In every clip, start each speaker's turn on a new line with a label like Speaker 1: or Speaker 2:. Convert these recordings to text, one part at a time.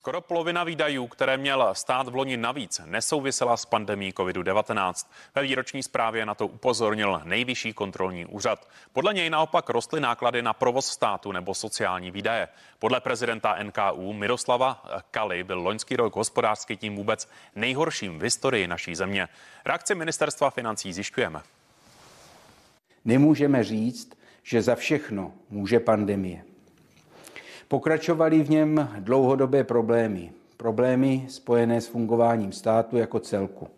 Speaker 1: Skoro polovina výdajů, které měl stát v loni navíc, nesouvisela s pandemí COVID-19. Ve výroční zprávě na to upozornil nejvyšší kontrolní úřad. Podle něj naopak rostly náklady na provoz státu nebo sociální výdaje. Podle prezidenta NKU Miroslava Kali byl loňský rok hospodářský tím vůbec nejhorším v historii naší země. Reakci ministerstva financí zjišťujeme.
Speaker 2: Nemůžeme říct, že za všechno může pandemie. Pokračovaly v něm dlouhodobé problémy. Problémy spojené s fungováním státu jako celku.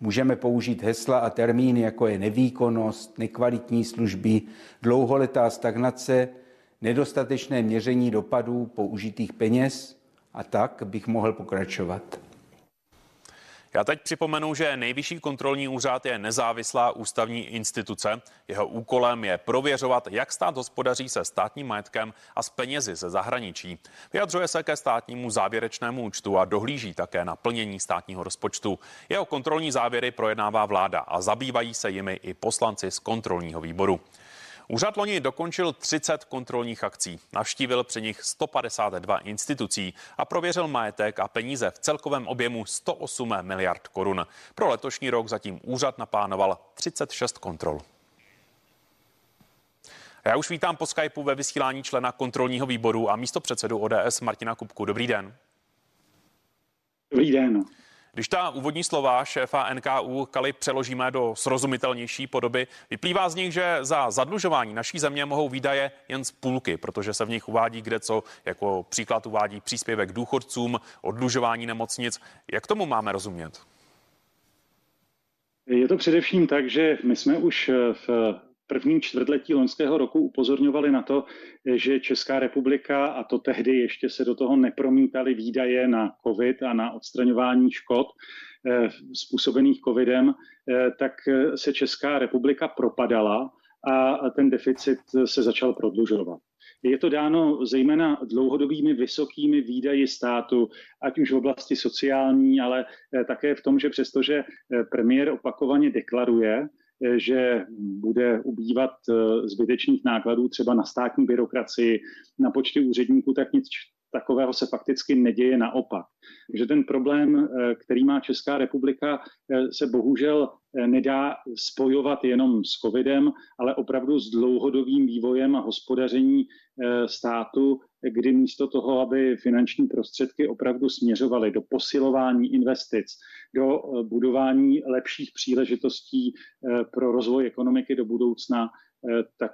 Speaker 2: Můžeme použít hesla a termíny, jako je nevýkonnost, nekvalitní služby, dlouholetá stagnace, nedostatečné měření dopadů použitých peněz a tak bych mohl pokračovat.
Speaker 1: Já teď připomenu, že Nejvyšší kontrolní úřad je nezávislá ústavní instituce. Jeho úkolem je prověřovat, jak stát hospodaří se státním majetkem a s penězi ze zahraničí. Vyjadřuje se ke státnímu závěrečnému účtu a dohlíží také na plnění státního rozpočtu. Jeho kontrolní závěry projednává vláda a zabývají se jimi i poslanci z kontrolního výboru. Úřad loni dokončil 30 kontrolních akcí, navštívil při nich 152 institucí a prověřil majetek a peníze v celkovém objemu 108 miliard korun. Pro letošní rok zatím úřad naplánoval 36 kontrol. Já už vítám po Skypeu ve vysílání člena kontrolního výboru a místo předsedu ODS Martina Kupku. Dobrý den.
Speaker 3: Dobrý den.
Speaker 1: Když ta úvodní slova šéfa NKU Kali přeložíme do srozumitelnější podoby, vyplývá z nich, že za zadlužování naší země mohou výdaje jen z půlky, protože se v nich uvádí kde co, jako příklad uvádí příspěvek důchodcům, odlužování nemocnic. Jak tomu máme rozumět?
Speaker 3: Je to především tak, že my jsme už v prvním čtvrtletí loňského roku upozorňovali na to, že Česká republika, a to tehdy ještě se do toho nepromítaly výdaje na COVID a na odstraňování škod eh, způsobených COVIDem, eh, tak se Česká republika propadala a ten deficit se začal prodlužovat. Je to dáno zejména dlouhodobými vysokými výdaji státu, ať už v oblasti sociální, ale eh, také v tom, že přestože premiér opakovaně deklaruje, že bude ubývat eh, zbytečných nákladů třeba na státní byrokracii, na počty úředníků, tak nic takového se fakticky neděje naopak. Takže ten problém, eh, který má Česká republika, eh, se bohužel nedá spojovat jenom s covidem, ale opravdu s dlouhodobým vývojem a hospodaření státu kdy místo toho, aby finanční prostředky opravdu směřovaly do posilování investic, do eh, budování lepších příležitostí eh, pro rozvoj ekonomiky do budoucna, eh, tak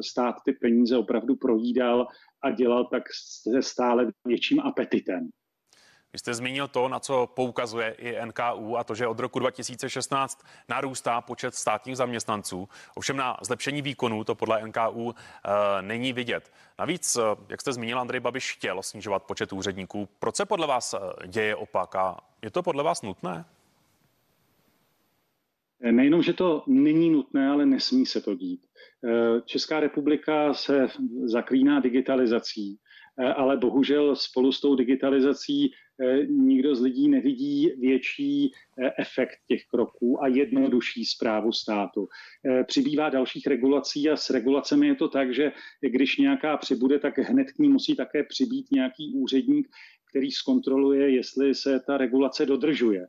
Speaker 3: stát ty peníze opravdu projídal a dělal tak se stále větším apetitem.
Speaker 1: Vy jste zmínil to, na co poukazuje i NKU, a to, že od roku 2016 narůstá počet státních zaměstnanců. Ovšem na zlepšení výkonu to podle NKU e, není vidět. Navíc, eh, jak jste zmínil, Andrej Babiš chtěl snižovat počet úředníků. Proč se podle vás eh, děje opak a je to podle vás nutné?
Speaker 3: Nejenom, že to není nutné, ale nesmí se to dít. Česká republika se zaklíná digitalizací, ale bohužel spolu s tou digitalizací Eh, nikdo z lidí nevidí větší eh, efekt těch kroků a jednodušší zprávu státu. Eh, přibývá dalších regulací a s regulacemi je to tak, že když nějaká přibude, tak hned k ní musí také přibýt nějaký úředník, který zkontroluje, jestli se ta regulace dodržuje.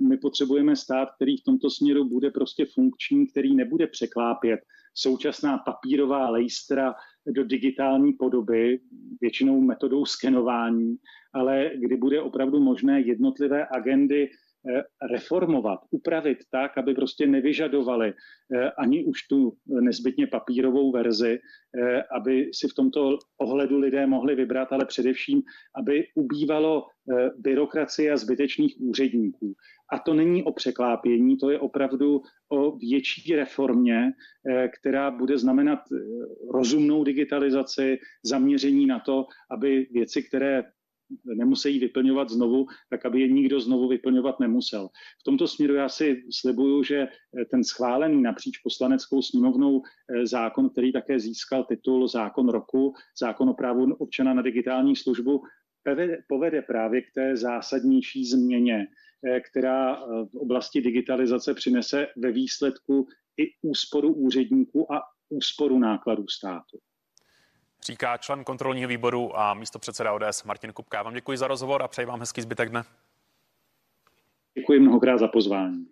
Speaker 3: My potřebujeme stát, který v tomto směru bude prostě funkční, který nebude překlápět současná papírová lejstra do digitální podoby, většinou metodou skenování, ale kdy bude opravdu možné jednotlivé agendy eh, reformovat, upravit tak, aby prostě nevyžadovali eh, ani už tu nezbytně papírovou verzi, eh, aby si v tomto ohledu lidé mohli vybrat, ale především, aby ubývalo byrokracie a zbytečných úředníků. A to není o překlápění, to je opravdu o větší reformě, která bude znamenat rozumnou digitalizaci, zaměření na to, aby věci, které nemusí vyplňovat znovu, tak aby je nikdo znovu vyplňovat nemusel. V tomto směru já si slibuju, že ten schválený napříč poslaneckou sněmovnou eh, zákon, který také získal titul zákon roku, zákon o právu občana na digitální službu, povede právě k té zásadnější změně, eh, která eh, v oblasti digitalizace přinese ve výsledku i úsporu úředníků a úsporu nákladů státu.
Speaker 1: Říká člen kontrolního výboru a místo předseda ODS Martin Kupka. Já vám děkuji za rozhovor a přeji vám hezký zbytek dne.
Speaker 3: Děkuji mnohokrát za pozvání.